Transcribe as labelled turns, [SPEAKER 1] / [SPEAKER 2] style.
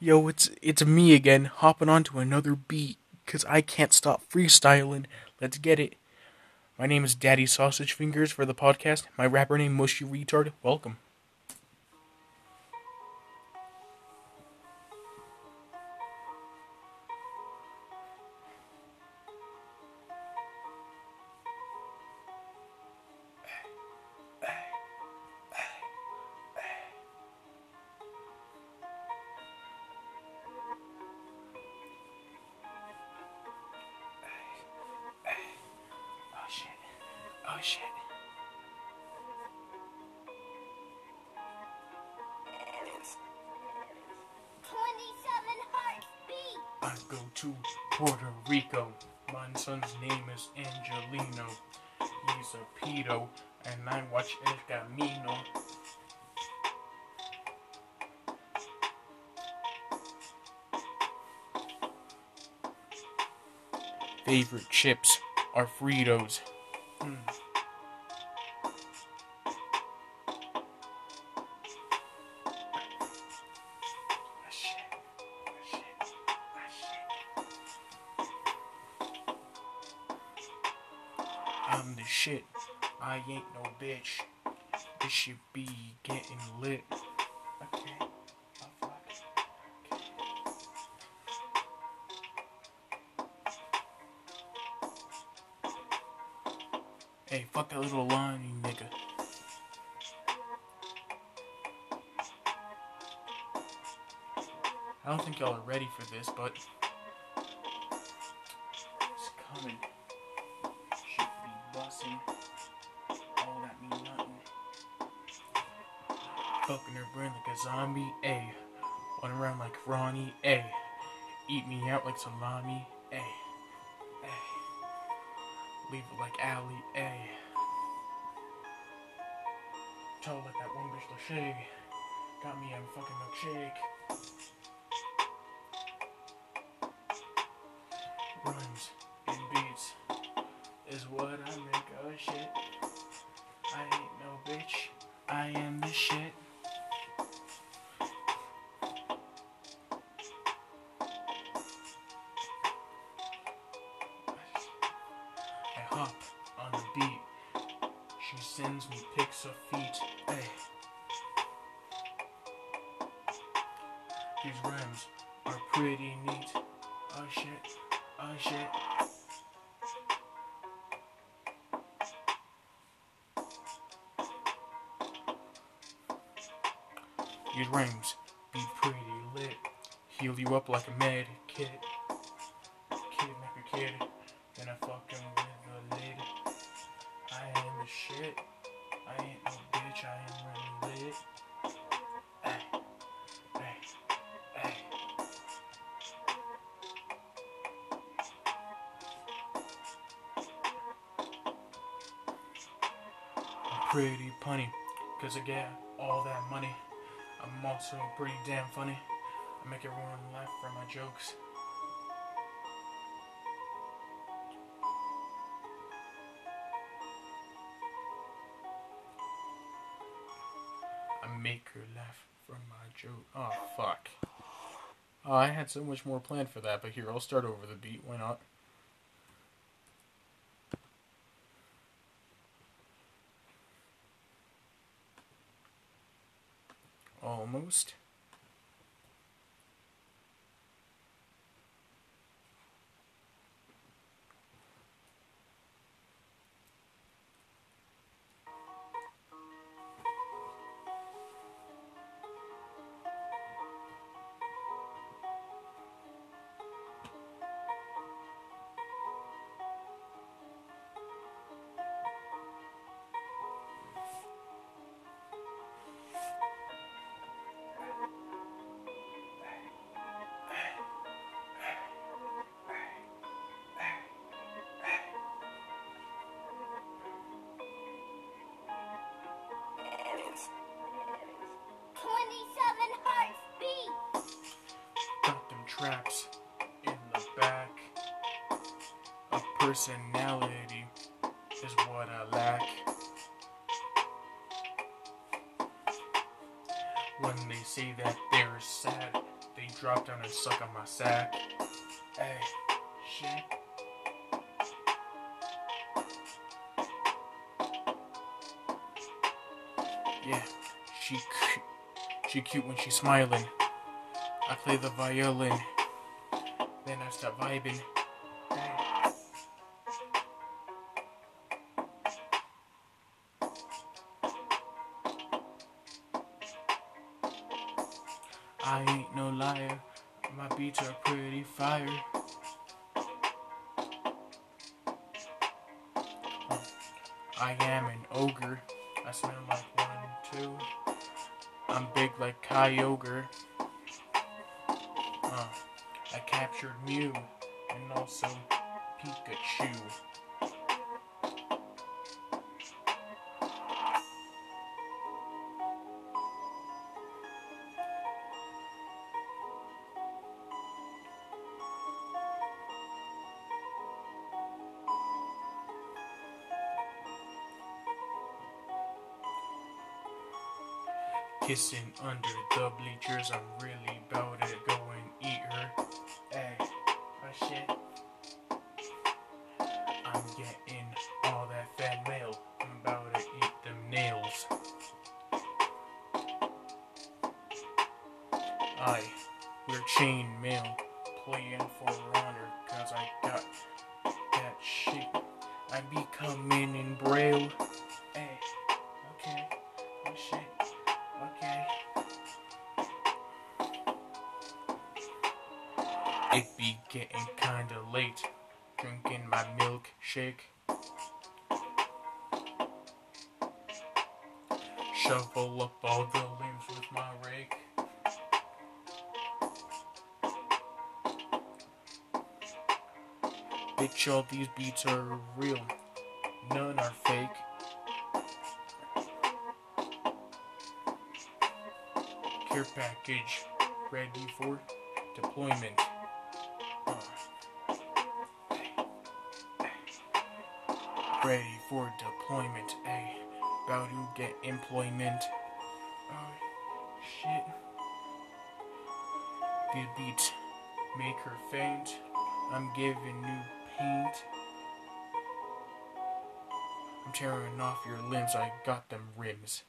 [SPEAKER 1] Yo, it's it's me again, hopping onto another beat, cause I can't stop freestyling. Let's get it. My name is Daddy Sausage Fingers for the podcast. My rapper name Mushy Retard. Welcome. I go to Puerto Rico. My son's name is Angelino. He's a pedo, and I watch El Camino. Favorite chips are Fritos. Mm. I'm the shit. I ain't no bitch. This should be getting lit. Okay. Hey, fuck that little line, you nigga. I don't think y'all are ready for this, but it's coming. Busting. All that mean nothing. Fucking her brain like a zombie, A. Run around like Ronnie, A. Eat me out like salami, A. A. Leave it like Allie, A. Tell like that one bitch Lachey. Got me a fucking milkshake. Rhymes and beats is what I make of shit. I ain't no bitch. I am the shit. I hop on the beat. She sends me pics of feet. Hey. These rhymes are pretty neat. Oh shit. Oh shit. These rhymes be pretty lit. Heal you up like a kit. Kidnap your kid. Then I fuck him with a lid. I am the shit. I ain't no bitch. I really lit. Pretty punny, cause I all that money. I'm also pretty damn funny. I make everyone laugh from my jokes. I make her laugh from my joke. Oh, fuck. Oh, I had so much more planned for that, but here, I'll start over the beat. Why not? Almost. Traps in the back. A personality is what I lack. When they say that they're sad, they drop down and suck on my sack. Hey, shit. Yeah, she she cute when she's smiling. I play the violin, then I start vibing. I ain't no liar. My beats are pretty fire. I am an ogre. I smell like one, two. I'm big like Kyogre. Uh, I captured Mew and also Pikachu. Kissing under the bleachers, I'm really about to go and eat her. Hey, oh shit. I'm getting all that fat mail. I'm about to eat them nails. I wear chain mail, playing for honor, cause I got that shit. I be coming in braille. It be getting kinda late, drinking my milkshake. Shovel up all the limbs with my rake. Bitch, all these beats are real, none are fake. Care package ready for deployment. Uh, ready for deployment. A about to get employment. Oh shit. These beat make her faint. I'm giving new paint. I'm tearing off your limbs. I got them rims.